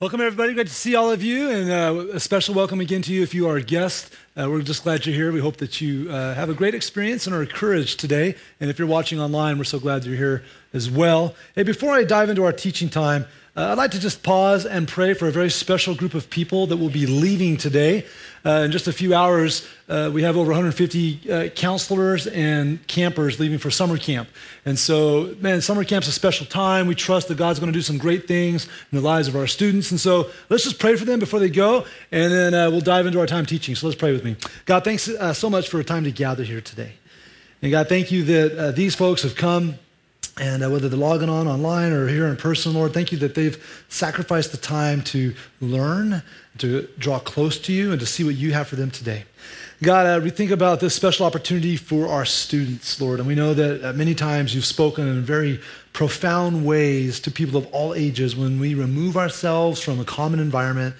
Welcome, everybody. Great to see all of you, and uh, a special welcome again to you if you are a guest. Uh, we're just glad you're here. We hope that you uh, have a great experience and are encouraged today. And if you're watching online, we're so glad you're here as well. Hey, before I dive into our teaching time, uh, I'd like to just pause and pray for a very special group of people that will be leaving today. Uh, in just a few hours, uh, we have over 150 uh, counselors and campers leaving for summer camp. And so, man, summer camp's a special time. We trust that God's going to do some great things in the lives of our students. And so, let's just pray for them before they go, and then uh, we'll dive into our time teaching. So, let's pray with me. God, thanks uh, so much for a time to gather here today. And God, thank you that these folks have come and uh, whether they're logging on online or here in person, Lord, thank you that they've sacrificed the time to learn, to draw close to you, and to see what you have for them today. God, uh, we think about this special opportunity for our students, Lord, and we know that uh, many times you've spoken in very profound ways to people of all ages when we remove ourselves from a common environment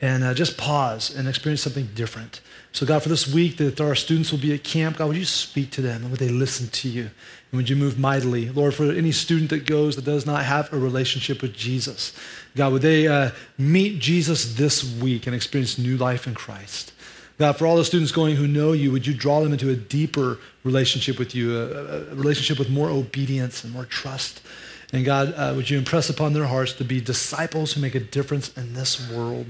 and uh, just pause and experience something different. So, God, for this week that our students will be at camp, God, would you speak to them and would they listen to you? And would you move mightily? Lord, for any student that goes that does not have a relationship with Jesus, God, would they uh, meet Jesus this week and experience new life in Christ? God, for all the students going who know you, would you draw them into a deeper relationship with you, a, a relationship with more obedience and more trust? And God, uh, would you impress upon their hearts to be disciples who make a difference in this world?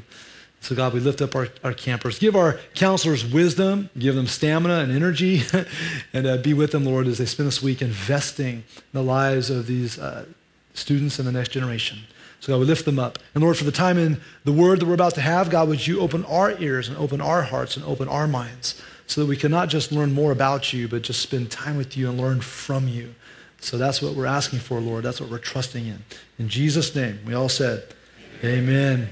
So, God, we lift up our, our campers. Give our counselors wisdom, give them stamina and energy, and uh, be with them, Lord, as they spend this week investing in the lives of these uh, students and the next generation. So, God, we lift them up. And, Lord, for the time in the word that we're about to have, God, would you open our ears and open our hearts and open our minds so that we can not just learn more about you, but just spend time with you and learn from you. So that's what we're asking for, Lord. That's what we're trusting in. In Jesus' name, we all said, Amen. Amen.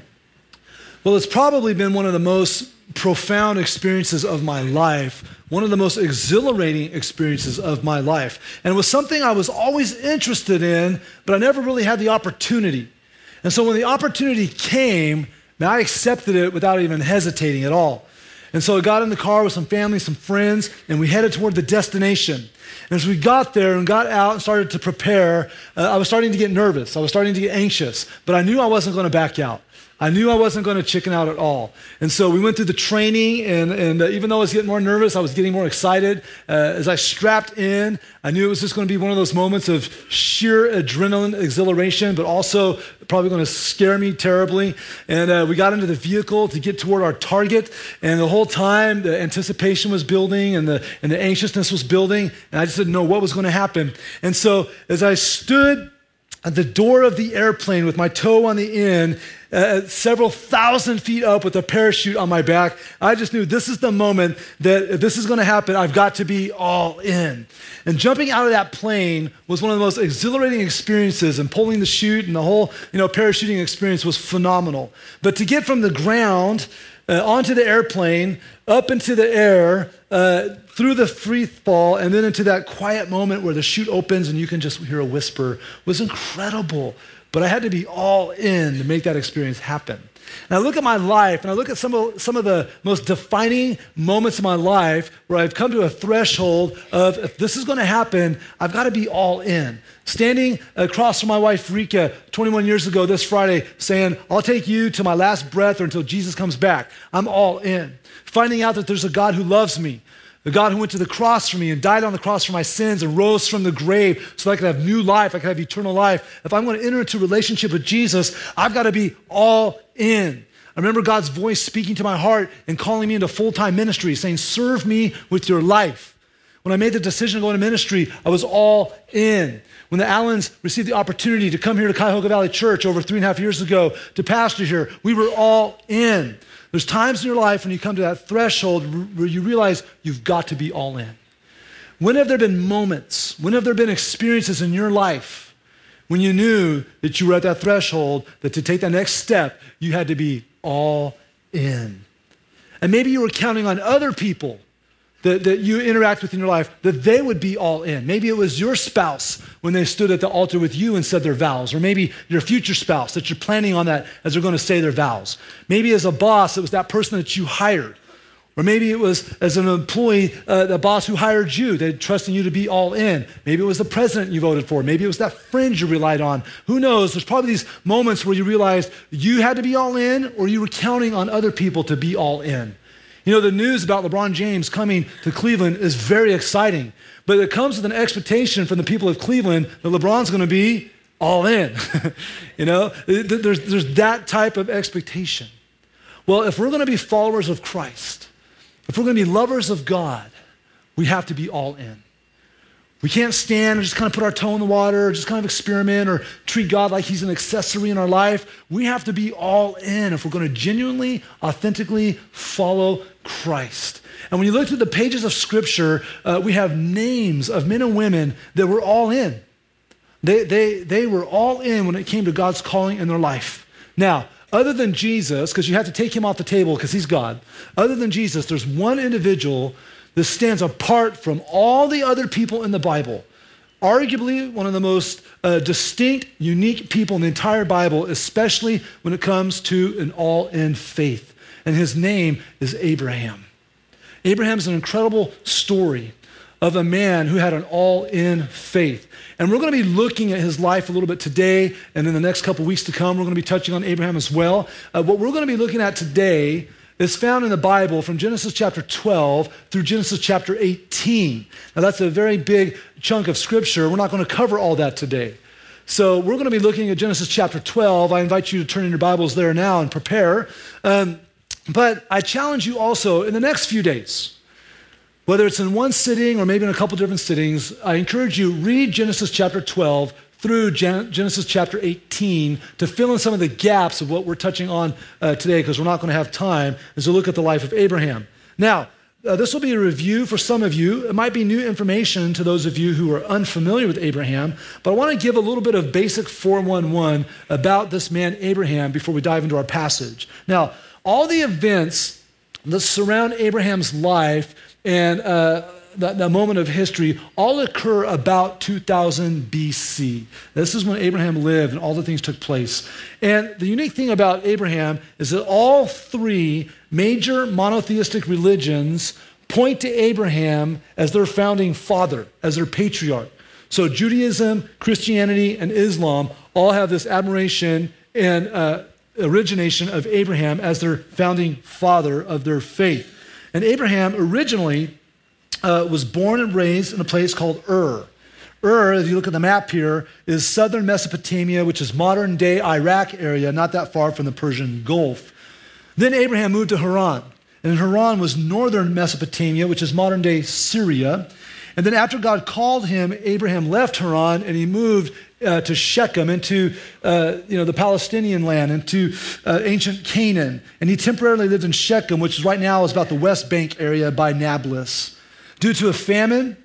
Well, it's probably been one of the most profound experiences of my life, one of the most exhilarating experiences of my life. And it was something I was always interested in, but I never really had the opportunity. And so when the opportunity came, I accepted it without even hesitating at all. And so I got in the car with some family, some friends, and we headed toward the destination. And as we got there and got out and started to prepare, uh, I was starting to get nervous. I was starting to get anxious, but I knew I wasn't going to back out. I knew I wasn't going to chicken out at all. And so we went through the training, and, and uh, even though I was getting more nervous, I was getting more excited. Uh, as I strapped in, I knew it was just going to be one of those moments of sheer adrenaline exhilaration, but also probably going to scare me terribly. And uh, we got into the vehicle to get toward our target, and the whole time the anticipation was building and the, and the anxiousness was building, and I just didn't know what was going to happen. And so as I stood the door of the airplane with my toe on the end, uh, several thousand feet up with a parachute on my back. I just knew this is the moment that if this is going to happen, I've got to be all in. And jumping out of that plane was one of the most exhilarating experiences, and pulling the chute and the whole you know, parachuting experience was phenomenal. But to get from the ground uh, onto the airplane, up into the air, uh, through the free fall, and then into that quiet moment where the chute opens and you can just hear a whisper was incredible. But I had to be all in to make that experience happen. And I look at my life and I look at some of, some of the most defining moments of my life where I've come to a threshold of if this is going to happen, I've got to be all in. Standing across from my wife Rika 21 years ago this Friday saying, I'll take you to my last breath or until Jesus comes back. I'm all in. Finding out that there's a God who loves me, the God who went to the cross for me and died on the cross for my sins and rose from the grave so I could have new life, I could have eternal life. If I'm going to enter into a relationship with Jesus, I've got to be all in. I remember God's voice speaking to my heart and calling me into full time ministry, saying, Serve me with your life. When I made the decision to go into ministry, I was all in. When the Allens received the opportunity to come here to Cuyahoga Valley Church over three and a half years ago to pastor here, we were all in. There's times in your life when you come to that threshold where you realize you've got to be all in. When have there been moments, when have there been experiences in your life when you knew that you were at that threshold, that to take that next step, you had to be all in? And maybe you were counting on other people that, that you interact with in your life, that they would be all in. Maybe it was your spouse when they stood at the altar with you and said their vows, or maybe your future spouse that you're planning on that as they're going to say their vows. Maybe as a boss, it was that person that you hired. Or maybe it was as an employee, uh, the boss who hired you, they trusting you to be all in. Maybe it was the president you voted for. Maybe it was that friend you relied on. Who knows? There's probably these moments where you realized you had to be all in or you were counting on other people to be all in. You know, the news about LeBron James coming to Cleveland is very exciting, but it comes with an expectation from the people of Cleveland that LeBron's going to be all in. you know, there's, there's that type of expectation. Well, if we're going to be followers of Christ, if we're going to be lovers of God, we have to be all in. We can't stand and just kind of put our toe in the water, or just kind of experiment or treat God like he's an accessory in our life. We have to be all in if we're going to genuinely, authentically follow Christ. And when you look through the pages of Scripture, uh, we have names of men and women that were all in. They, they, they were all in when it came to God's calling in their life. Now, other than Jesus, because you have to take him off the table because he's God, other than Jesus, there's one individual that stands apart from all the other people in the Bible. Arguably one of the most uh, distinct, unique people in the entire Bible, especially when it comes to an all in faith. And his name is Abraham. Abraham's an incredible story of a man who had an all in faith. And we're going to be looking at his life a little bit today, and in the next couple weeks to come, we're going to be touching on Abraham as well. Uh, what we're going to be looking at today is found in the Bible from Genesis chapter 12 through Genesis chapter 18. Now, that's a very big chunk of scripture. We're not going to cover all that today. So, we're going to be looking at Genesis chapter 12. I invite you to turn in your Bibles there now and prepare. Um, but I challenge you also in the next few days whether it's in one sitting or maybe in a couple different sittings, I encourage you read Genesis chapter 12 through Gen- Genesis chapter 18 to fill in some of the gaps of what we're touching on uh, today because we're not going to have time as we look at the life of Abraham. Now, uh, this will be a review for some of you. It might be new information to those of you who are unfamiliar with Abraham, but I want to give a little bit of basic 411 about this man, Abraham, before we dive into our passage. Now, all the events that surround Abraham's life and uh, that, that, moment of history all occur about 2000 BC. This is when Abraham lived and all the things took place. And the unique thing about Abraham is that all three major monotheistic religions point to Abraham as their founding father, as their patriarch. So Judaism, Christianity, and Islam all have this admiration and uh, origination of Abraham as their founding father of their faith. And Abraham originally uh, was born and raised in a place called Ur. Ur, if you look at the map here, is southern Mesopotamia, which is modern day Iraq area, not that far from the Persian Gulf. Then Abraham moved to Haran. And Haran was northern Mesopotamia, which is modern day Syria. And then after God called him, Abraham left Haran and he moved uh, to Shechem, into uh, you know, the Palestinian land, into uh, ancient Canaan. And he temporarily lived in Shechem, which right now is about the West Bank area by Nablus. Due to a famine,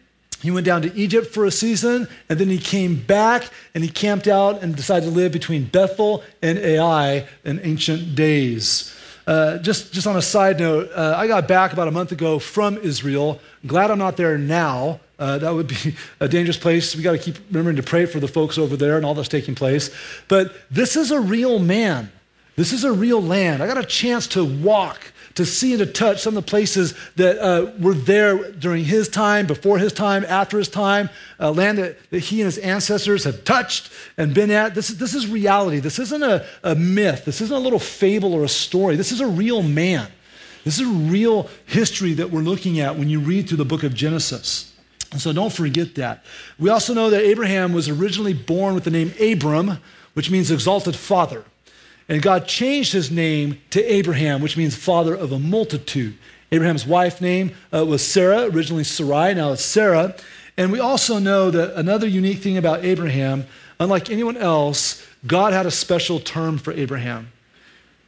he went down to Egypt for a season, and then he came back and he camped out and decided to live between Bethel and Ai in ancient days. Uh, just, just on a side note, uh, I got back about a month ago from Israel. Glad I'm not there now. Uh, that would be a dangerous place. We got to keep remembering to pray for the folks over there and all that's taking place. But this is a real man. This is a real land. I got a chance to walk, to see and to touch some of the places that uh, were there during his time, before his time, after his time, a land that, that he and his ancestors have touched and been at. This is, this is reality. This isn't a, a myth. This isn't a little fable or a story. This is a real man. This is a real history that we're looking at when you read through the book of Genesis. So don't forget that. We also know that Abraham was originally born with the name Abram, which means exalted father. And God changed his name to Abraham, which means father of a multitude. Abraham's wife name uh, was Sarah, originally Sarai, now it's Sarah. And we also know that another unique thing about Abraham, unlike anyone else, God had a special term for Abraham.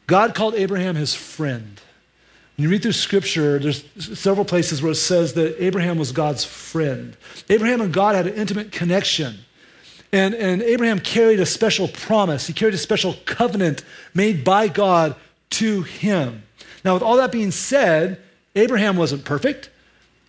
God called Abraham his friend. When you read through scripture, there's several places where it says that Abraham was God's friend. Abraham and God had an intimate connection. And, and Abraham carried a special promise, he carried a special covenant made by God to him. Now, with all that being said, Abraham wasn't perfect.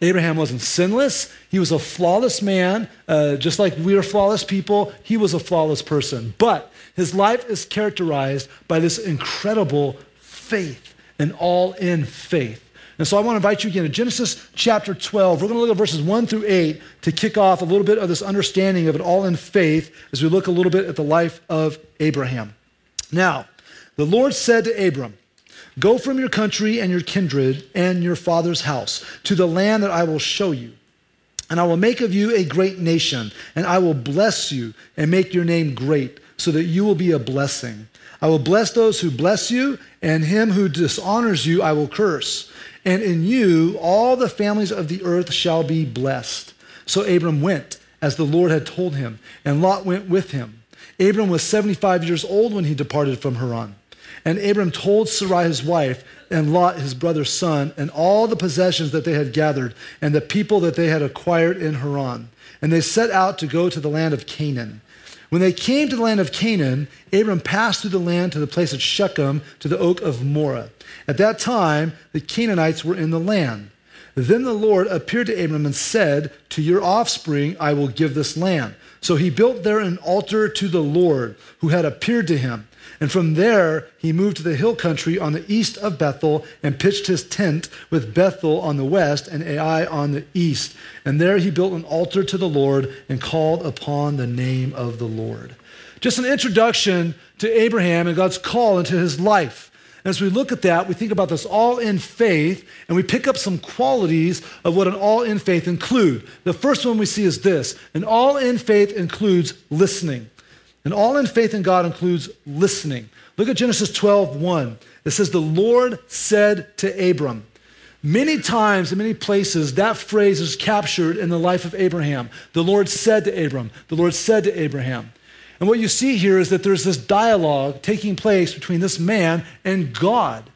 Abraham wasn't sinless. He was a flawless man, uh, just like we are flawless people. He was a flawless person. But his life is characterized by this incredible faith an all in faith. And so I want to invite you again to Genesis chapter 12. We're going to look at verses 1 through 8 to kick off a little bit of this understanding of it all in faith as we look a little bit at the life of Abraham. Now, the Lord said to Abram, Go from your country and your kindred and your father's house to the land that I will show you. And I will make of you a great nation, and I will bless you and make your name great, so that you will be a blessing. I will bless those who bless you, and him who dishonors you I will curse. And in you all the families of the earth shall be blessed. So Abram went, as the Lord had told him, and Lot went with him. Abram was 75 years old when he departed from Haran. And Abram told Sarai his wife, and Lot his brother's son, and all the possessions that they had gathered, and the people that they had acquired in Haran. And they set out to go to the land of Canaan. When they came to the land of Canaan, Abram passed through the land to the place of Shechem, to the oak of Moreh. At that time, the Canaanites were in the land. Then the Lord appeared to Abram and said, To your offspring I will give this land. So he built there an altar to the Lord, who had appeared to him. And from there, he moved to the hill country on the east of Bethel and pitched his tent with Bethel on the west and Ai on the east. And there he built an altar to the Lord and called upon the name of the Lord. Just an introduction to Abraham and God's call into his life. As we look at that, we think about this all in faith, and we pick up some qualities of what an all in faith include. The first one we see is this an all in faith includes listening. And all in faith in God includes listening. Look at Genesis 12, 1. It says, The Lord said to Abram. Many times, in many places, that phrase is captured in the life of Abraham. The Lord said to Abram. The Lord said to Abraham. And what you see here is that there's this dialogue taking place between this man and God.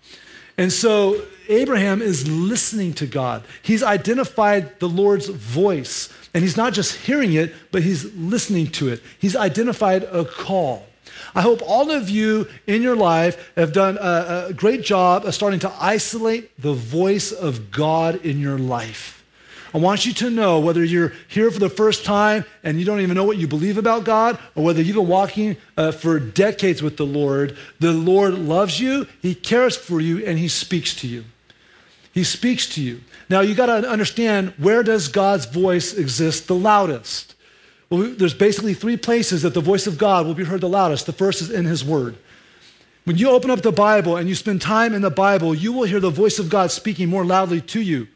And so Abraham is listening to God. He's identified the Lord's voice. And he's not just hearing it, but he's listening to it. He's identified a call. I hope all of you in your life have done a, a, great job of starting to isolate the voice of God in your life. I want you to know whether you're here for the first time and you don't even know what you believe about God, or whether you've been walking uh, for decades with the Lord, the Lord loves you, He cares for you, and He speaks to you. He speaks to you. Now, you got to understand where does God's voice exist the loudest? Well, there's basically three places that the voice of God will be heard the loudest. The first is in His Word. When you open up the Bible and you spend time in the Bible, you will hear the voice of God speaking more loudly to you.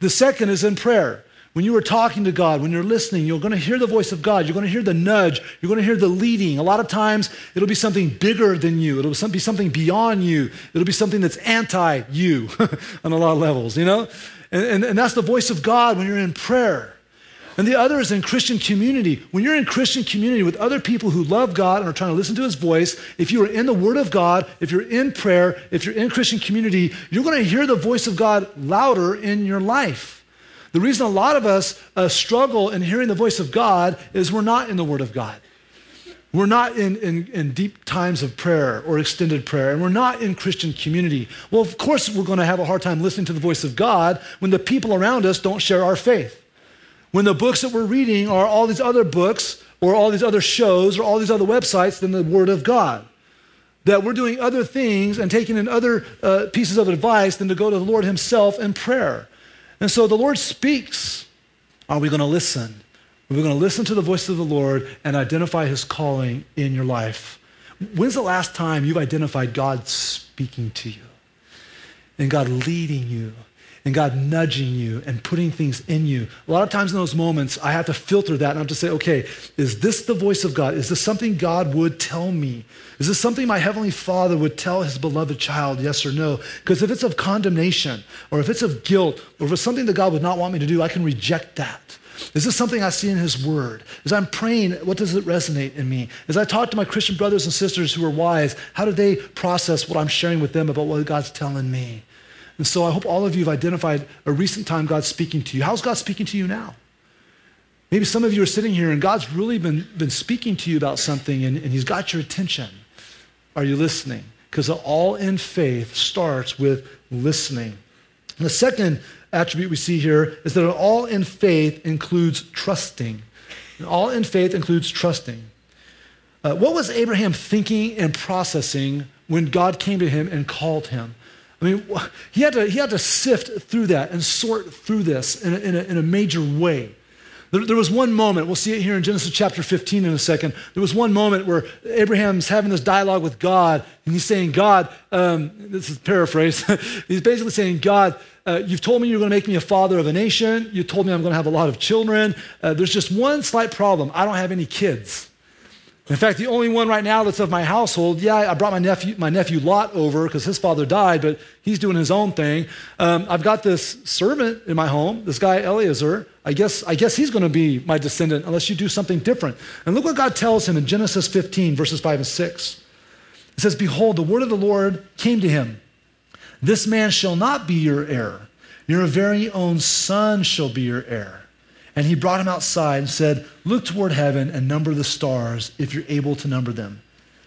The second is in prayer. When you are talking to God, when you're listening, you're going to hear the voice of God. You're going to hear the nudge. You're going to hear the leading. A lot of times, it'll be something bigger than you. It'll be something beyond you. It'll be something that's anti you on a lot of levels, you know? And, and, and that's the voice of God when you're in prayer. And the other is in Christian community. When you're in Christian community with other people who love God and are trying to listen to his voice, if you are in the Word of God, if you're in prayer, if you're in Christian community, you're going to hear the voice of God louder in your life. The reason a lot of us uh, struggle in hearing the voice of God is we're not in the Word of God. We're not in, in, in, deep times of prayer or extended prayer, and we're not in Christian community. Well, of course, we're going to have a hard time listening to the voice of God when the people around us don't share our faith. When the books that we're reading are all these other books or all these other shows or all these other websites than the Word of God. That we're doing other things and taking in other uh, pieces of advice than to go to the Lord Himself in prayer. And so the Lord speaks. Are we going to listen? Are we going to listen to the voice of the Lord and identify his calling in your life? When's the last time you've identified God speaking to you and God leading you and God nudging you and putting things in you. A lot of times in those moments, I have to filter that and I have to say, okay, is this the voice of God? Is this something God would tell me? Is this something my Heavenly Father would tell His beloved child, yes or no? Because if it's of condemnation or if it's of guilt or if it's something that God would not want me to do, I can reject that. Is this something I see in His Word? As I'm praying, what does it resonate in me? As I talk to my Christian brothers and sisters who are wise, how do they process what I'm sharing with them about what God's telling me? And so I hope all of you have identified a recent time God's speaking to you. How's God speaking to you now? Maybe some of you are sitting here and God's really been, been speaking to you about something and, and He's got your attention. Are you listening? Because all in faith starts with listening. And the second attribute we see here is that all in faith includes trusting. And all in faith includes trusting. Uh, what was Abraham thinking and processing when God came to him and called him? I mean, he had to, he had to sift through that and sort through this in a, in a, in a major way. There, there, was one moment, we'll see it here in Genesis chapter 15 in a second. There was one moment where Abraham's having this dialogue with God, and he's saying, God, um, this is paraphrase, he's basically saying, God, uh, you've told me you're going to make me a father of a nation. You told me I'm going to have a lot of children. Uh, there's just one slight problem I don't have any kids. In fact, the only one right now that's of my household, yeah, I brought my nephew, my nephew Lot over because his father died, but he's doing his own thing. Um, I've got this servant in my home, this guy Eliezer. I guess, I guess he's going to be my descendant unless you do something different. And look what God tells him in Genesis 15, verses 5 and 6. It says, Behold, the word of the Lord came to him. This man shall not be your heir. Your very own son shall be your heir. And he brought him outside and said, Look toward heaven and number the stars if you're able to number them.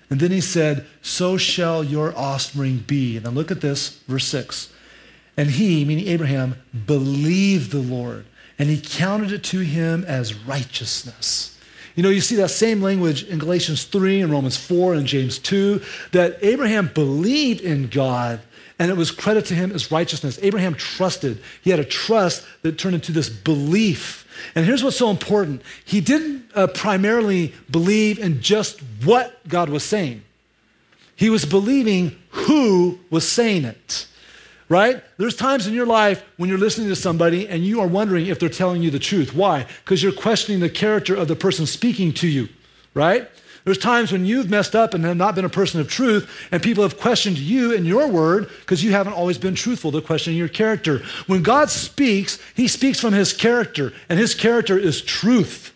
And then he said, So shall your offspring be. And then look at this, verse 6. And he, meaning Abraham, believed the Lord, and he counted it to him as righteousness. You know, you see that same language in Galatians 3 and Romans 4 and James 2 that Abraham believed in God and it was credit to him as righteousness. Abraham trusted. He had a trust that turned into this belief. And here's what's so important he didn't uh, primarily believe in just what God was saying, he was believing who was saying it. Right? There's times in your life when you're listening to somebody and you are wondering if they're telling you the truth. Why? Because you're questioning the character of the person speaking to you, right? There's times when you've messed up and have not been a person of truth, and people have questioned you and your word because you haven't always been truthful. They're questioning your character. When God speaks, He speaks from His character, and His character is truth.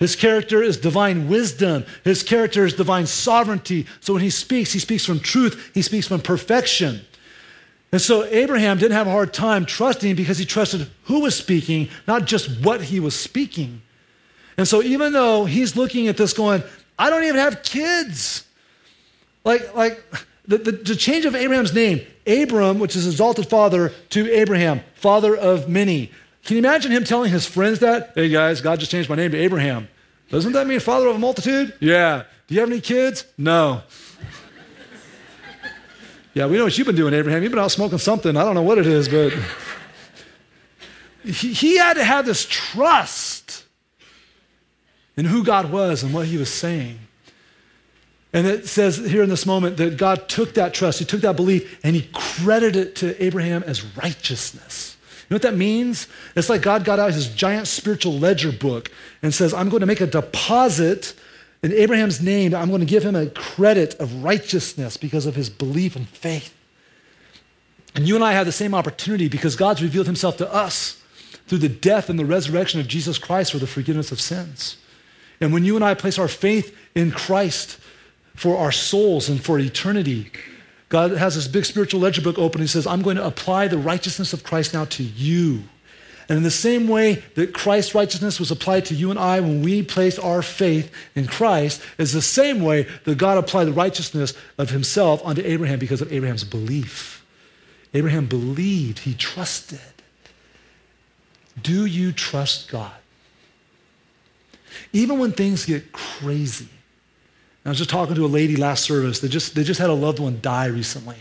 His character is divine wisdom. His character is divine sovereignty. So when He speaks, He speaks from truth, He speaks from perfection. And so Abraham didn't have a hard time trusting because he trusted who was speaking, not just what he was speaking. And so even though he's looking at this going, I don't even have kids. Like, like the, the, the, change of Abraham's name, Abram, which is exalted father, to Abraham, father of many. Can you imagine him telling his friends that? Hey guys, God just changed my name to Abraham. Doesn't that mean father of a multitude? Yeah. Do you have any kids? No. yeah, we know what you've been doing, Abraham. You've been out smoking something. I don't know what it is, but he, he had to have this trust and who God was and what he was saying. And it says here in this moment that God took that trust, he took that belief, and he credited it to Abraham as righteousness. You know what that means? It's like God got out his giant spiritual ledger book and says, I'm going to make a deposit in Abraham's name. I'm going to give him a credit of righteousness because of his belief and faith. And you and I have the same opportunity because God's revealed himself to us through the death and the resurrection of Jesus Christ for the forgiveness of sins. And when you and I place our faith in Christ for our souls and for eternity, God has this big spiritual ledger book open. He says, I'm going to apply the righteousness of Christ now to you. And in the same way that Christ's righteousness was applied to you and I when we placed our faith in Christ, is the same way that God applied the righteousness of himself unto Abraham because of Abraham's belief. Abraham believed, he trusted. Do you trust God? Even when things get crazy. I was just talking to a lady last service. They just, they just had a loved one die recently.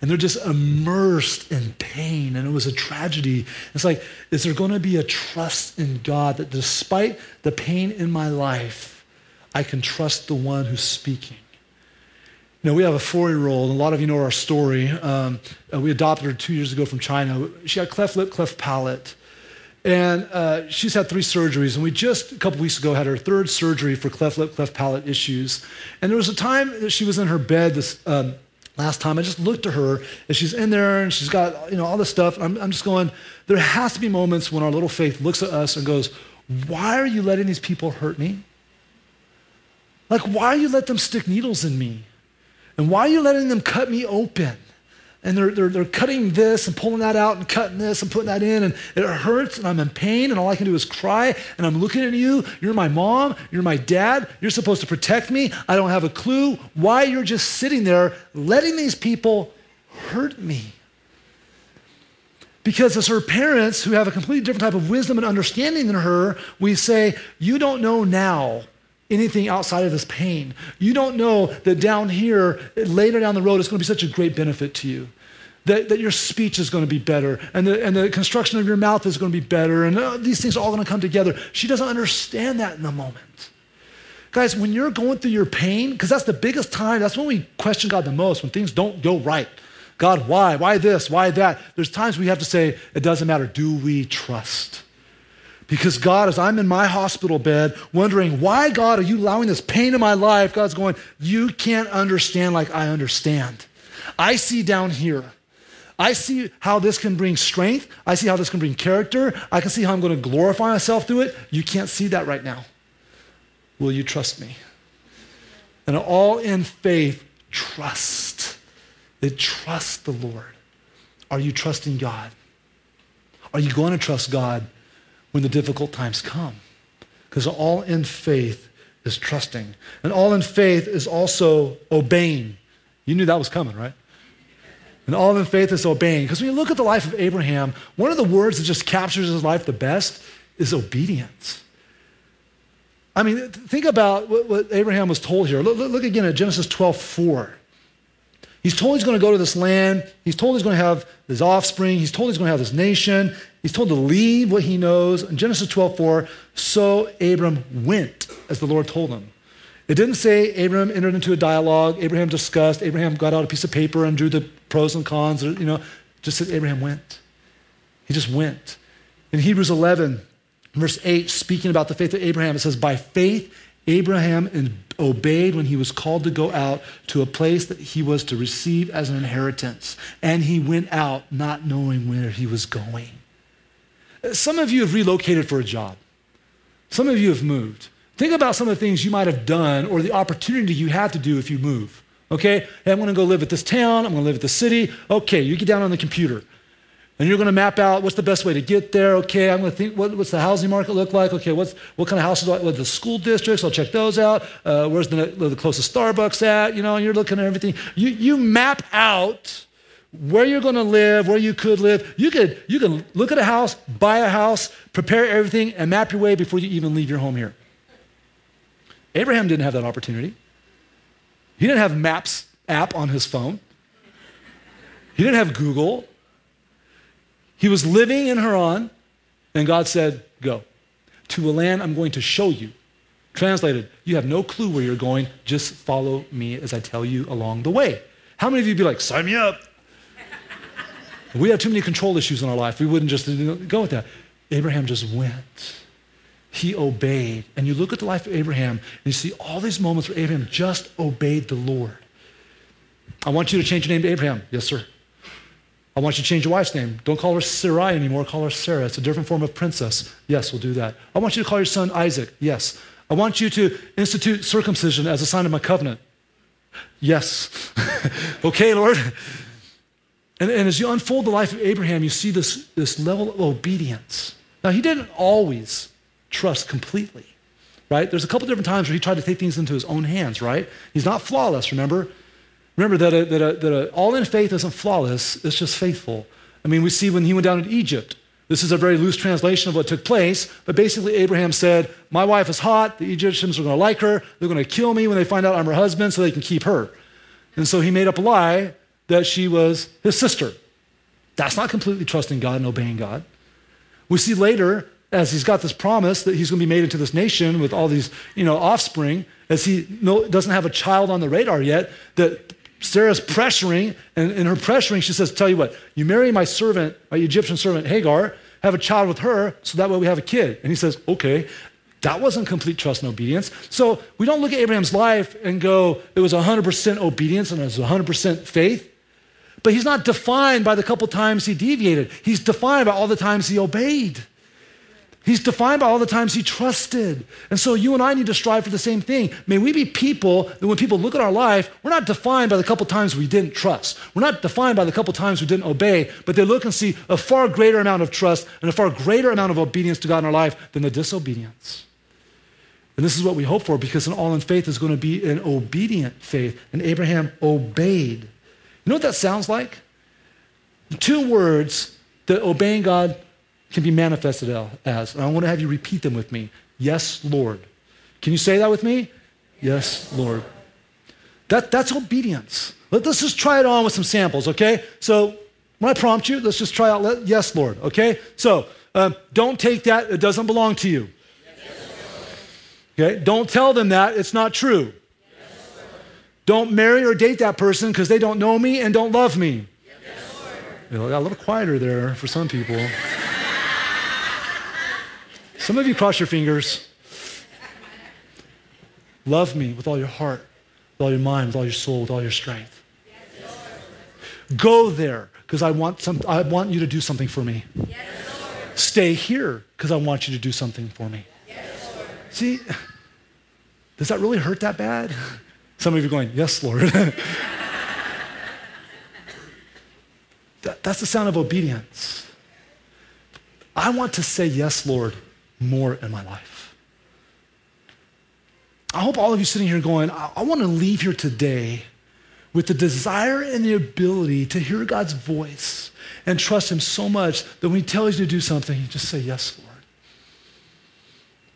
And they're just immersed in pain. And it was a tragedy. It's like, is there going to be a trust in God that despite the pain in my life, I can trust the one who's speaking? You know, we have a four-year-old, and a lot of you know our story. Um, uh, we adopted her two years ago from China. She had cleft lip, cleft palate. And uh, she's had three surgeries, and we just a couple weeks ago had her third surgery for cleft lip, cleft palate issues. And there was a time that she was in her bed this um, last time. I just looked at her, and she's in there, and she's got you know all this stuff. I'm, I'm just going. There has to be moments when our little faith looks at us and goes, "Why are you letting these people hurt me? Like, why are you letting them stick needles in me? And why are you letting them cut me open?" And they're, they're, they're cutting this and pulling that out and cutting this and putting that in, and it hurts, and I'm in pain, and all I can do is cry, and I'm looking at you. You're my mom, you're my dad, you're supposed to protect me. I don't have a clue why you're just sitting there letting these people hurt me. Because as her parents, who have a completely different type of wisdom and understanding than her, we say, You don't know now anything outside of this pain. You don't know that down here, later down the road, it's going to be such a great benefit to you. That, that your speech is going to be better, and the, and the construction of your mouth is going to be better, and uh, these things are all going to come together. She doesn't understand that in the moment. Guys, when you're going through your pain, because that's the biggest time, that's when we question God the most, when things don't go right. God, why? Why this? Why that? There's times we have to say, it doesn't matter. Do we trust? Because God, as I'm in my hospital bed, wondering, why, God, are you allowing this pain in my life? God's going, you can't understand like I understand. I see down here. I see how this can bring strength. I see how this can bring character. I can see how I'm going to glorify myself through it. You can't see that right now. Will you trust me? And all in faith, trust. They trust the Lord. Are you trusting God? Are you going to trust God when the difficult times come. Because all in faith is trusting. And all in faith is also obeying. You knew that was coming, right? And all in faith is obeying. Because when you look at the life of Abraham, one of the words that just captures his life the best is obedience. I mean, think about what, Abraham was told here. Look, look, again at Genesis 12 4. He's told he's going to go to this land. He's told he's going to have his offspring. He's told he's going to have this nation. He's told to leave what he knows. In Genesis 12, 4, so Abram went as the Lord told him. It didn't say Abram entered into a dialogue. Abraham discussed. Abraham got out a piece of paper and drew the pros and cons. You know, just said Abraham went. He just went. In Hebrews 11, verse 8, speaking about the faith of Abraham, it says, By faith, Abraham obeyed when he was called to go out to a place that he was to receive as an inheritance. And he went out not knowing where he was going. Some of you have relocated for a job, some of you have moved. Think about some of the things you might have done or the opportunity you have to do if you move. Okay, hey, I'm to go live at this town, I'm to live at the city. Okay, you get down on the computer. And you're going to map out what's the best way to get there. Okay, I'm going to think what, what's the housing market look like. Okay, what's, what kind of houses? What the school districts? I'll check those out. Uh, where's the, the closest Starbucks at? You know, you're looking at everything. You, you map out where you're going to live, where you could live. You could you can look at a house, buy a house, prepare everything, and map your way before you even leave your home here. Abraham didn't have that opportunity. He didn't have Maps app on his phone. He didn't have Google. He was living in Haran, and God said, Go to a land I'm going to show you. Translated, you have no clue where you're going, just follow me as I tell you along the way. How many of you be like, sign me up? we have too many control issues in our life. We wouldn't just go with that. Abraham just went. He obeyed. And you look at the life of Abraham, and you see all these moments where Abraham just obeyed the Lord. I want you to change your name to Abraham. Yes, sir. I want you to change your wife's name. Don't call her Sarai anymore. Call her Sarah. It's a different form of princess. Yes, we'll do that. I want you to call your son Isaac. Yes. I want you to institute circumcision as a sign of my covenant. Yes. okay, Lord. And, and, as you unfold the life of Abraham, you see this, this level of obedience. Now, he didn't always trust completely, right? There's a couple different times where he tried to take things into his own hands, right? He's not flawless, remember? Remember that, a, that, a, that a, all in faith isn't flawless, it's just faithful. I mean, we see when he went down to Egypt, this is a very loose translation of what took place, but basically, Abraham said, My wife is hot, the Egyptians are going to like her, they're going to kill me when they find out I'm her husband so they can keep her. And so he made up a lie that she was his sister. That's not completely trusting God and obeying God. We see later, as he's got this promise that he's going to be made into this nation with all these you know, offspring, as he doesn't have a child on the radar yet, that Sarah's pressuring, and in her pressuring, she says, Tell you what, you marry my servant, my Egyptian servant Hagar, have a child with her, so that way we have a kid. And he says, Okay. That wasn't complete trust and obedience. So we don't look at Abraham's life and go, it was 100% obedience and it was 100% faith. But he's not defined by the couple times he deviated. He's defined by all the times he obeyed. He's defined by all the times he trusted. And so you and I need to strive for the same thing. May we be people that when people look at our life, we're not defined by the couple times we didn't trust. We're not defined by the couple times we didn't obey, but they look and see a far greater amount of trust and a far greater amount of obedience to God in our life than the disobedience. And this is what we hope for because an all in faith is going to be an obedient faith. And Abraham obeyed. You know what that sounds like? Two words that obeying God can be manifested as. And I want to have you repeat them with me. Yes, Lord. Can you say that with me? Yes, Lord. That, that's obedience. Let, us just try it on with some samples, okay? So when I prompt you, let's just try out, let, yes, Lord, okay? So um, don't take that, it doesn't belong to you. Okay? Don't tell them that, it's not true. Don't marry or date that person because they don't know me and don't love me. You know, got a little quieter there for some people. Some of you cross your fingers. Love me with all your heart, with all your mind, with all your soul, with all your strength. Go there because I want some I want you to do something for me. Stay here because I want you to do something for me. See, does that really hurt that bad? Some of you are going, Yes, Lord. that, that's the sound of obedience. I want to say yes, Lord, more in my life. I hope all of you sitting here going, I, I want to leave here today with the desire and the ability to hear God's voice and trust Him so much that when He tells you to do something, you just say, Yes, Lord.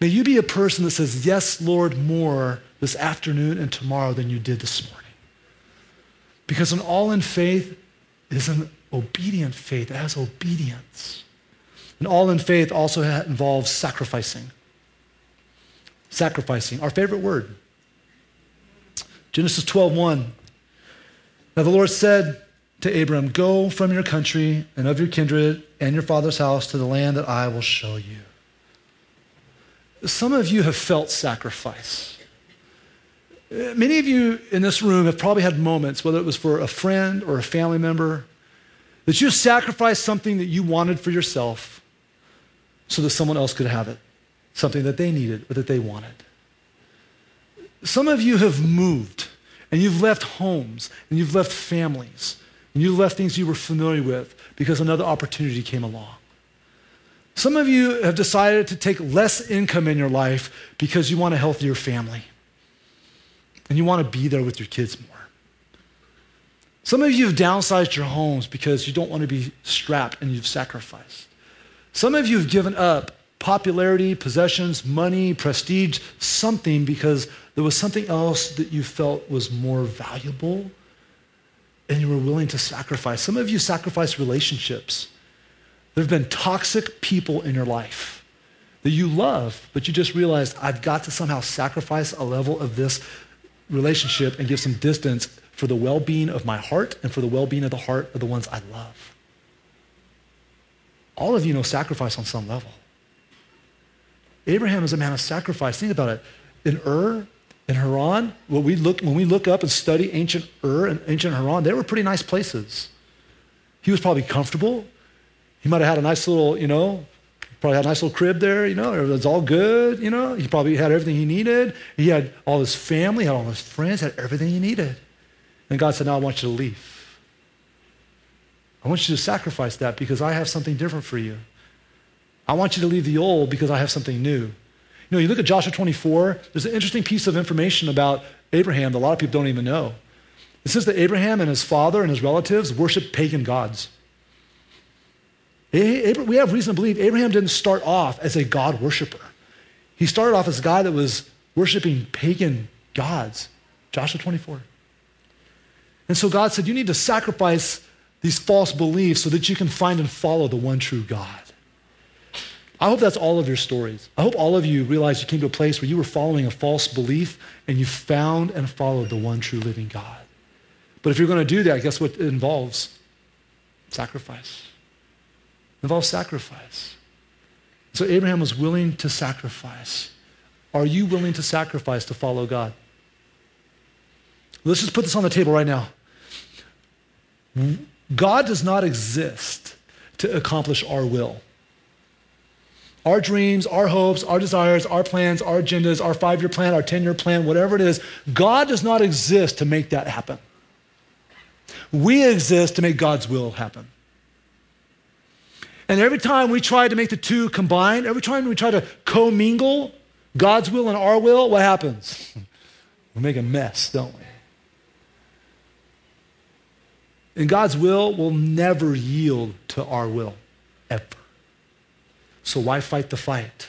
May you be a person that says, Yes, Lord, more this afternoon and tomorrow than you did this morning. Because an all in faith is an obedient faith, it has obedience. And all in faith also involves sacrificing. Sacrificing, our favorite word. Genesis 12, 1. Now the Lord said to Abram, Go from your country and of your kindred and your father's house to the land that I will show you. Some of you have felt sacrifice. Many of you in this room have probably had moments, whether it was for a friend or a family member, that you sacrificed something that you wanted for yourself so that someone else could have it, something that they needed or that they wanted. Some of you have moved and you've left homes and you've left families and you've left things you were familiar with because another opportunity came along. Some of you have decided to take less income in your life because you want a healthier family and you want to be there with your kids more. Some of you have downsized your homes because you don't want to be strapped and you've sacrificed. Some of you have given up popularity, possessions, money, prestige, something because there was something else that you felt was more valuable and you were willing to sacrifice. Some of you sacrificed relationships there have been toxic people in your life that you love, but you just realized, I've got to somehow sacrifice a level of this relationship and give some distance for the well being of my heart and for the well being of the heart of the ones I love. All of you know sacrifice on some level. Abraham is a man of sacrifice. Think about it. In Ur, in Haran, when we look, when we look up and study ancient Ur and ancient Haran, they were pretty nice places. He was probably comfortable. He might have had a nice little, you know, probably had a nice little crib there, you know, it was all good, you know. He probably had everything he needed. He had all his family, had all his friends, had everything he needed. And God said, Now I want you to leave. I want you to sacrifice that because I have something different for you. I want you to leave the old because I have something new. You know, you look at Joshua 24, there's an interesting piece of information about Abraham that a lot of people don't even know. It says that Abraham and his father and his relatives worshiped pagan gods. We have reason to believe Abraham didn't start off as a God worshiper. He started off as a guy that was worshiping pagan gods. Joshua 24. And so God said, You need to sacrifice these false beliefs so that you can find and follow the one true God. I hope that's all of your stories. I hope all of you realize you came to a place where you were following a false belief and you found and followed the one true living God. But if you're going to do that, guess what it involves? Sacrifice It involves sacrifice. So Abraham was willing to sacrifice. Are you willing to sacrifice to follow God? Let's just put this on the table right now. God does not exist to accomplish our will. Our dreams, our hopes, our desires, our plans, our agendas, our five year plan, our 10 year plan, whatever it is, God does not exist to make that happen. We exist to make God's will happen. And every time we try to make the two combine, every time we try to commingle God's will and our will, what happens? We make a mess, don't we? And God's will will never yield to our will, ever. So why fight the fight?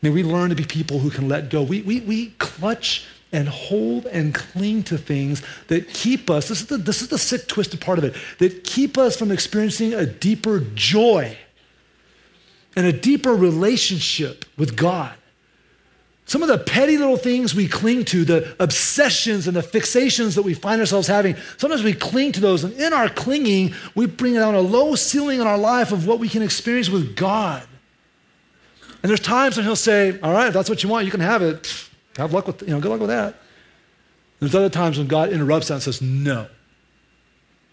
May we learn to be people who can let go. We, we, we clutch and hold and cling to things that keep us, this is, the, this is the sick, twisted part of it, that keep us from experiencing a deeper joy and a deeper relationship with God. Some of the petty little things we cling to, the obsessions and the fixations that we find ourselves having, sometimes we cling to those. And in our clinging, we bring down a low ceiling in our life of what we can experience with God. And there's times when He'll say, All right, if that's what you want, you can have it. Have luck with, you know, good luck with that. There's other times when God interrupts that and says, No,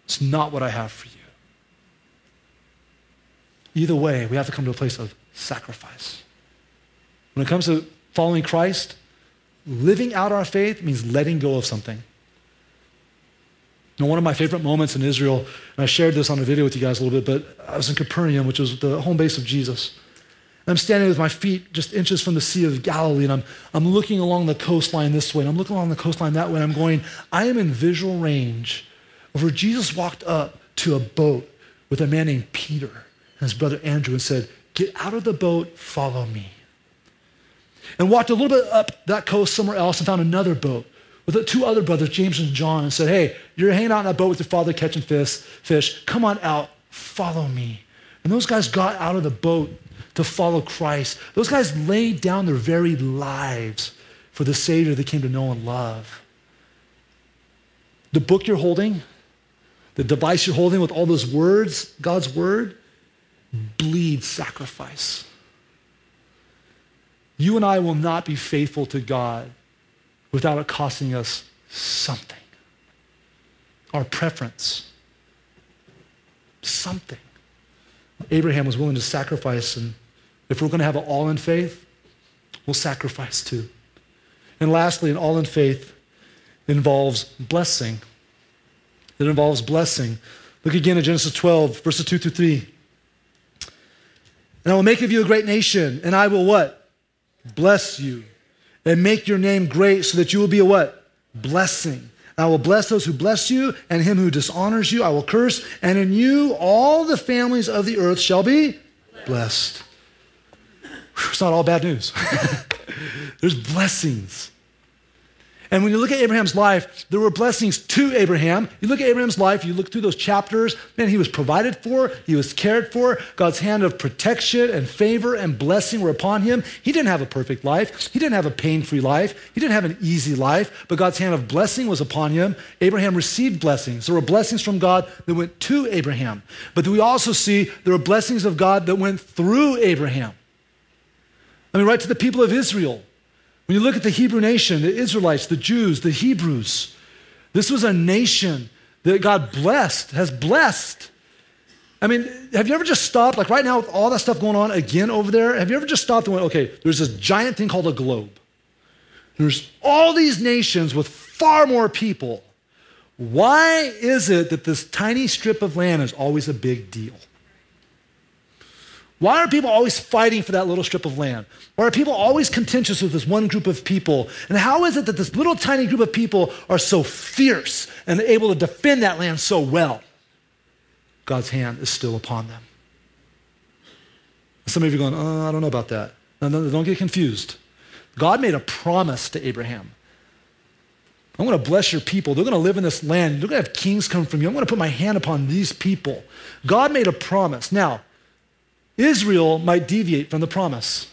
it's not what I have for you. Either way, we have to come to a place of sacrifice. When it comes to following Christ, living out our faith means letting go of something. Now, one of my favorite moments in Israel, and I shared this on a video with you guys a little bit, but I was in Capernaum, which was the home base of Jesus. And I'm standing with my feet just inches from the Sea of Galilee, and I'm, I'm looking along the coastline this way, and I'm looking along the coastline that way, and I'm going, I am in visual range of where Jesus walked up to a boat with a man named Peter and his brother Andrew and said, Get out of the boat, follow me and walked a little bit up that coast somewhere else and found another boat with two other brothers, James and John, and said, Hey, you're hanging out in that boat with your father catching fish. fish. Come on out, follow me. And those guys got out of the boat to follow Christ. Those guys laid down their very lives for the Savior they came to know and love. The book you're holding, the device you're holding with all those words, God's word, bleeds sacrifice. You and I will not be faithful to God without it costing us something. Our preference. Something. Abraham was willing to sacrifice, and if we're going to have an all in faith, we'll sacrifice too. And lastly, an all in faith involves blessing. It involves blessing. Look again at Genesis 12, verses 2 through 3. And I will make of you a great nation, and I will what? Bless you and make your name great so that you will be a what? Blessing. I will bless those who bless you, and him who dishonors you I will curse, and in you all the families of the earth shall be blessed. It's not all bad news. There's blessings. And when you look at Abraham's life, there were blessings to Abraham. You look at Abraham's life, you look through those chapters, man, he was provided for, he was cared for. God's hand of protection and favor and blessing were upon him. He didn't have a perfect life, he didn't have a pain free life, he didn't have an easy life, but God's hand of blessing was upon him. Abraham received blessings. There were blessings from God that went to Abraham. But we also see there were blessings of God that went through Abraham. I mean, right to the people of Israel. When you look at the Hebrew nation, the Israelites, the Jews, the Hebrews, this was a nation that God blessed, has blessed. I mean, have you ever just stopped, like right now with all that stuff going on again over there, have you ever just stopped and went, okay, there's this giant thing called a globe. There's all these nations with far more people. Why is it that this tiny strip of land is always a big deal? Why are people always fighting for that little strip of land? Why are people always contentious with this one group of people? And how is it that this little tiny group of people are so fierce and able to defend that land so well? God's hand is still upon them. Some of you are going, oh, I don't know about that. No, no, don't get confused. God made a promise to Abraham. I'm going to bless your people. They're going to live in this land. They're going to have kings come from you. I'm going to put my hand upon these people. God made a promise. Now, Israel might deviate from the promise.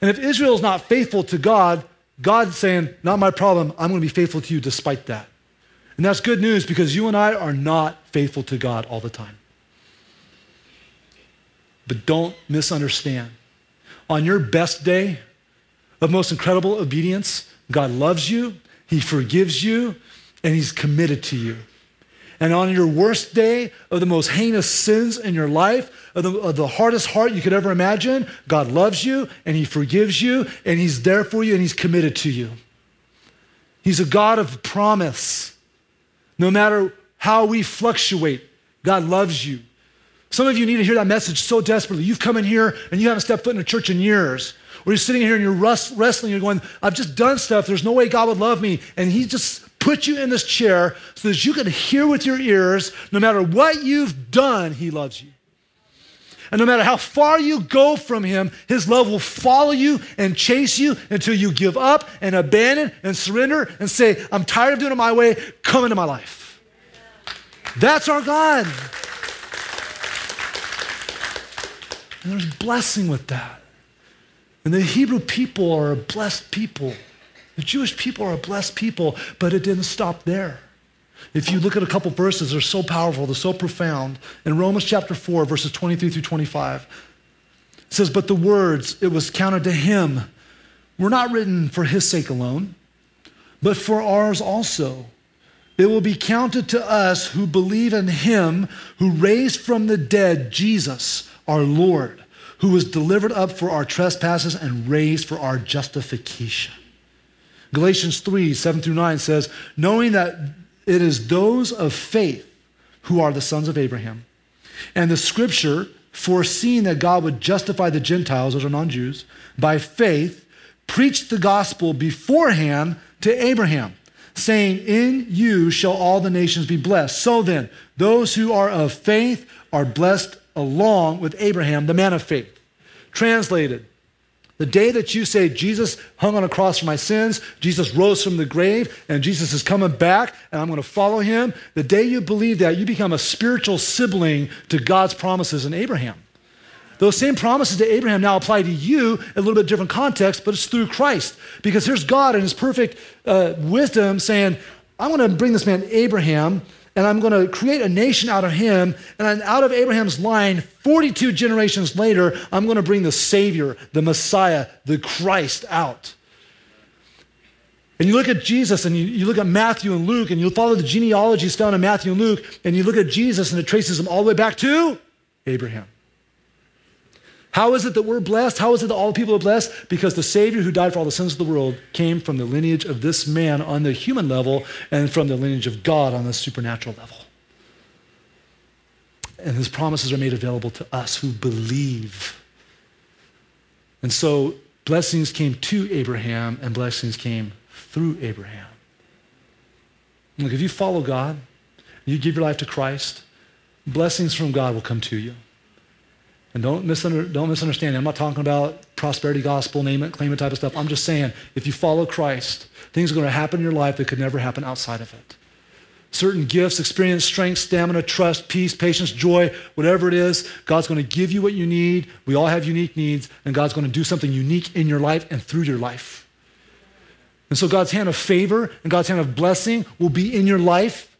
And if Israel is not faithful to God, God's saying, Not my problem. I'm going to be faithful to you despite that. And that's good news because you and I are not faithful to God all the time. But don't misunderstand. On your best day of most incredible obedience, God loves you, He forgives you, and He's committed to you. And on your worst day of the most heinous sins in your life, of the, the, hardest heart you could ever imagine, God loves you and He forgives you and He's there for you and He's committed to you. He's a God of promise. No matter how we fluctuate, God loves you. Some of you need to hear that message so desperately. You've come in here and you haven't stepped foot in a church in years. Or you're sitting here and you're wrestling, you're going, I've just done stuff. There's no way God would love me. And He just put you in this chair so that you can hear with your ears, no matter what you've done, He loves you. And no matter how far you go from him, his love will follow you and chase you until you give up and abandon and surrender and say, I'm tired of doing it my way. Come into my life. That's our God. And there's blessing with that. And the Hebrew people are a blessed people. The Jewish people are a blessed people, but it didn't stop there. If you look at a couple verses, they're so powerful, they're so profound. In Romans chapter 4, verses 23 through 25, it says, But the words, it was counted to him, were not written for his sake alone, but for ours also. It will be counted to us who believe in him who raised from the dead Jesus, our Lord, who was delivered up for our trespasses and raised for our justification. Galatians 3 7 through 9 says, Knowing that it is those of faith who are the sons of Abraham. And the scripture, foreseeing that God would justify the Gentiles, those are non Jews, by faith, preached the gospel beforehand to Abraham, saying, In you shall all the nations be blessed. So then, those who are of faith are blessed along with Abraham, the man of faith. Translated, the day that you say, Jesus hung on a cross for my sins, Jesus rose from the grave, and Jesus is coming back, and I'm going to follow him, the day you believe that, you become a spiritual sibling to God's promises in Abraham. Those same promises to Abraham now apply to you in a little bit different context, but it's through Christ. Because here's God in his perfect uh, wisdom saying, I'm going to bring this man Abraham and I'm going to create a nation out of him. And out of Abraham's line, 42 generations later, I'm going to bring the Savior, the Messiah, the Christ out. And you look at Jesus and you, you look at Matthew and Luke and you follow the genealogies found in Matthew and Luke and you look at Jesus and it traces them all the way back to Abraham. How is it that we're blessed? How is it that all the people are blessed? Because the Savior who died for all the sins of the world came from the lineage of this man on the human level and from the lineage of God on the supernatural level. And his promises are made available to us who believe. And so blessings came to Abraham and blessings came through Abraham. Look, if you follow God, you give your life to Christ, blessings from God will come to you. And don't, misunder, don't misunderstand. I'm not talking about prosperity gospel, name it, claim it type of stuff. I'm just saying, if you follow Christ, things are going to happen in your life that could never happen outside of it. Certain gifts, experience, strength, stamina, trust, peace, patience, joy, whatever it is, God's going to give you what you need. We all have unique needs, and God's going to do something unique in your life and through your life. And so God's hand of favor and God's hand of blessing will be in your life,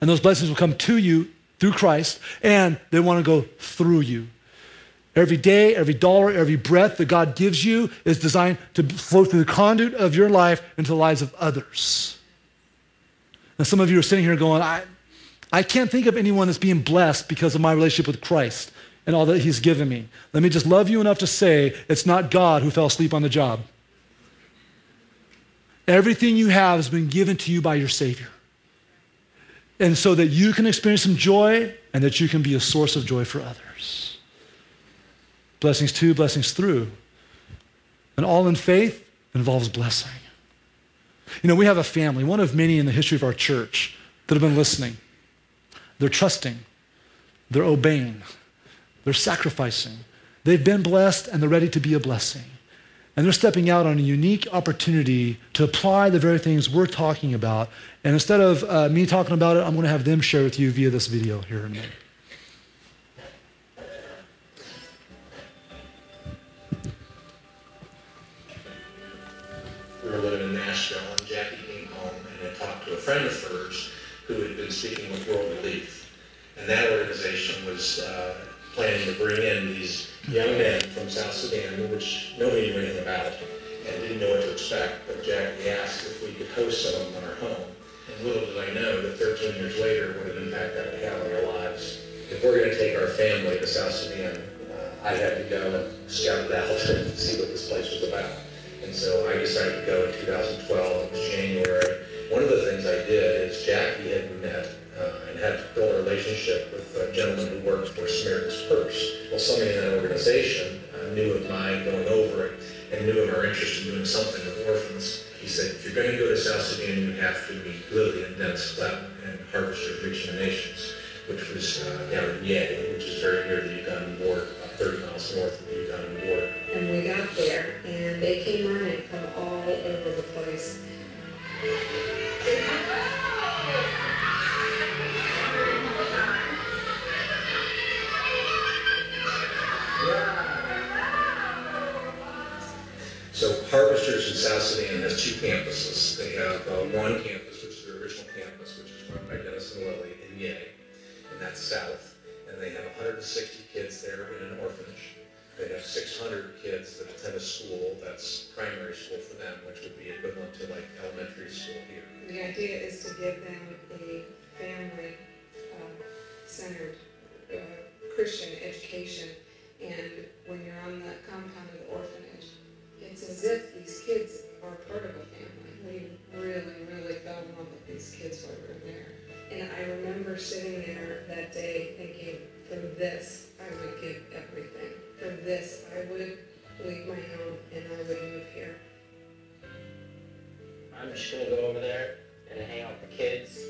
and those blessings will come to you through Christ, and they want to go through you. Every day, every dollar, every breath that God gives you is designed to flow through the conduit of your life into the lives of others. Now, some of you are sitting here going, I, I can't think of anyone that's being blessed because of my relationship with Christ and all that He's given me. Let me just love you enough to say it's not God who fell asleep on the job. Everything you have has been given to you by your Savior and so that you can experience some joy and that you can be a source of joy for others. Blessings to, blessings through. And all in faith involves blessing. You know, we have a family, one of many in the history of our church, that have been listening. They're trusting, they're obeying, they're sacrificing. They've been blessed and they're ready to be a blessing. And they're stepping out on a unique opportunity to apply the very things we're talking about. And instead of uh, me talking about it, I'm going to have them share with you via this video here in a minute. We were living in Nashville, and Jackie came home and had talked to a friend of hers who had been speaking with World Relief. And that organization was uh, planning to bring in these young men from South Sudan, which nobody knew anything about and didn't know what to expect. But Jackie asked if we could host some of them in our home. And little did I know that 13 years later, what an impact that would have on our lives. If we're going to take our family to South Sudan, uh, I had to go and scout it out and see what this place was about. And so I decided to go in 2012. It was January. One of the things I did is Jackie had met uh, and had built a relationship with a gentleman who worked for Samaritan's Purse. Well, somebody in that organization uh, knew of my going over it and knew of our interest in doing something with orphans. He said, if you're going to go to South Sudan, you have to meet Lily and Dennis Clem and Harvester of Reaching the Nations. which was uh, down in Yei, which is very near the Ugandan border, about 30 miles north of the Ugandan border. And we got there, and they came running from all over the place. Harvesters in South Sudan has two campuses. They have uh, one campus, which is their original campus, which is run by Dennis and Lily in Yei, and that's south. And they have 160 kids there in an orphanage. They have 600 kids that attend a school that's primary school for them, which would be equivalent to like elementary school here. The idea is to give them a family-centered uh, Christian education. And when you're on the compound of the orphanage, it's as if these kids are part of a family. We really, really fell in love with these kids while we were there. And I remember sitting there that day thinking, for this, I would give everything. For this, I would leave my home and I would move here. I'm just gonna go over there and hang out with the kids.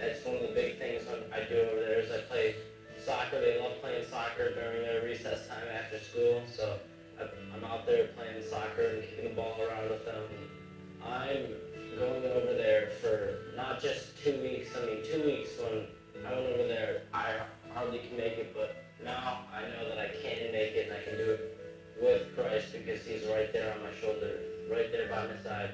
That's one of the big things I do over there is I play soccer. They love playing soccer during their recess time after school. So I'm out there playing soccer and kicking the ball around with them. I'm going over there for not just two weeks. I mean, two weeks when I went over there, I hardly can make it, but now I know that I can make it and I can do it with Christ because He's right there on my shoulder, right there by my side,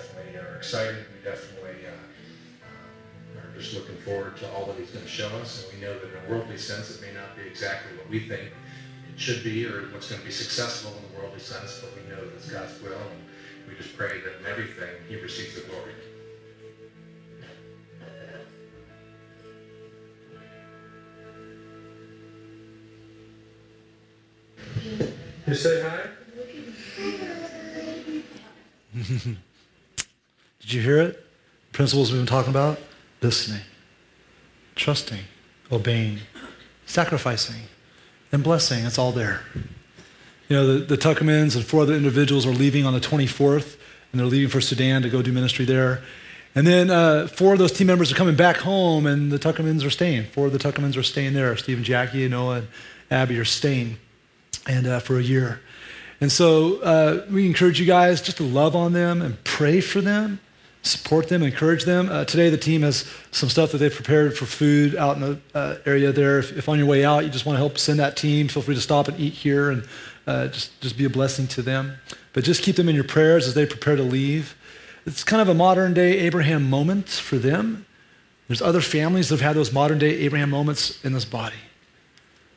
definitely are excited. We definitely uh, uh, are just looking forward to all that he's going to show us. And we know that in a worldly sense, it may not be exactly what we think it should be or what's going to be successful in the worldly sense, but we know that it's God's will. And we just pray that in everything he receives the glory. You say hi? Did you hear it? Principles we've been talking about? Listening, trusting, obeying, sacrificing, and blessing. It's all there. You know, the, the and four other individuals are leaving on the 24th, and they're leaving for Sudan to go do ministry there. And then uh, four of those team members are coming back home, and the Tuckermans are staying. Four of the Tuckermans are staying there. Steve and Jackie, Noah, and Abby are staying and uh, for a year. And so uh, we encourage you guys just to love on them and pray for them, support them, encourage them. Uh, today, the team has some stuff that they've prepared for food out in the uh, area there. If, if, on your way out you just want to help send that team, feel free to stop and eat here and uh, just, just be a blessing to them. But just keep them in your prayers as they prepare to leave. It's kind of a modern day Abraham moment for them. There's other families that have had those modern day Abraham moments in this body.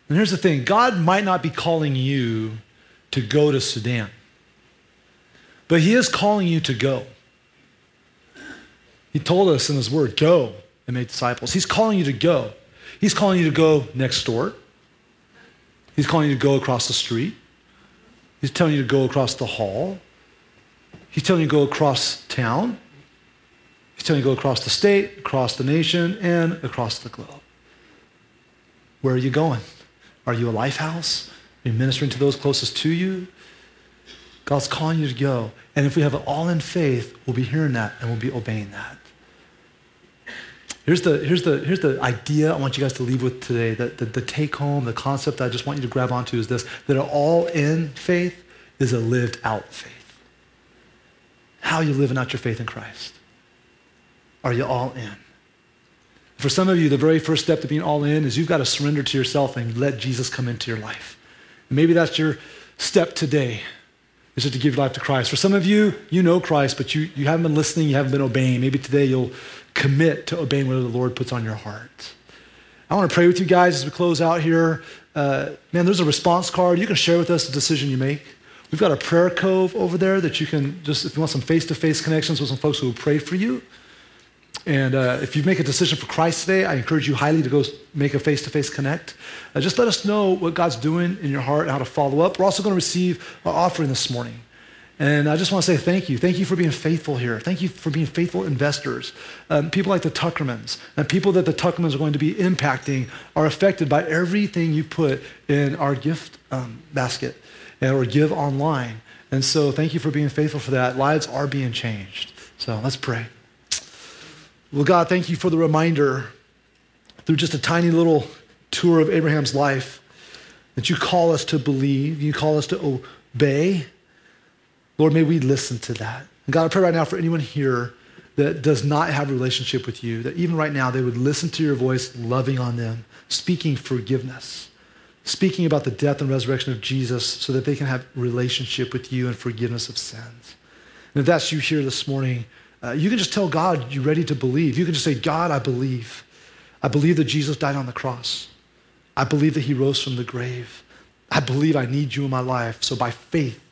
And here's the thing God might not be calling you to go to Sudan, but He is calling you to go. He told us in His Word, go and make disciples. He's calling you to go. He's calling you to go next door. He's calling you to go across the street. He's telling you to go across the hall. He's telling you to go across town. He's telling you to go across the state, across the nation, and across the globe. Where are you going? Are you a life house? Are you ministering to those closest to you? God's calling you to go. And if we have it all in faith, we'll be hearing that and we'll be obeying that. Here's the, here's, the, here's the idea I want you guys to leave with today. The, the, the take home, the concept I just want you to grab onto is this that an all in faith is a lived out faith. How are you living out your faith in Christ? Are you all in? For some of you, the very first step to being all in is you've got to surrender to yourself and let Jesus come into your life. And maybe that's your step today, is to give your life to Christ. For some of you, you know Christ, but you, you haven't been listening, you haven't been obeying. Maybe today you'll commit to obeying whatever the Lord puts on your heart. I want to pray with you guys as we close out here. Uh, man, there's a response card. You can share with us the decision you make. We've got a prayer cove over there that you can just, if you want some face to face connections with some folks who will pray for you. And uh, if you make a decision for Christ today, I encourage you highly to go make a face to face connect. Uh, just let us know what God's doing in your heart and how to follow up. We're also going to receive our offering this morning. And I just want to say thank you. Thank you for being faithful here. Thank you for being faithful investors. Um, people like the Tuckermans and people that the Tuckermans are going to be impacting are affected by everything you put in our gift um, basket or give online. And so thank you for being faithful for that. Lives are being changed. So let's pray. Well, God, thank you for the reminder through just a tiny little tour of Abraham's life that you call us to believe, you call us to obey Lord, may we listen to that. And God, I pray right now for anyone here that does not have a relationship with you, that even right now they would listen to your voice, loving on them, speaking forgiveness, speaking about the death and resurrection of Jesus so that they can have relationship with you and forgiveness of sins. And if that's you here this morning, uh, you can just tell God you're ready to believe. You can just say, God, I believe. I believe that Jesus died on the cross. I believe that he rose from the grave. I believe I need you in my life. So by faith,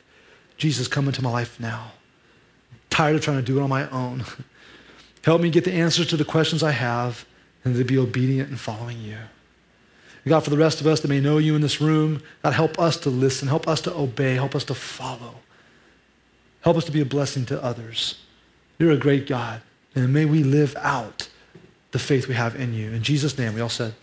Jesus, come into my life now. I'm tired of trying to do it on my own. Help me get the answers to the questions I have and to be obedient in following you. God, for the rest of us that may know you in this room, God, help us to listen, help us to obey, help us to follow. Help us to be a blessing to others. You're a great God, and may we live out the faith we have in you. In Jesus' name, we all said,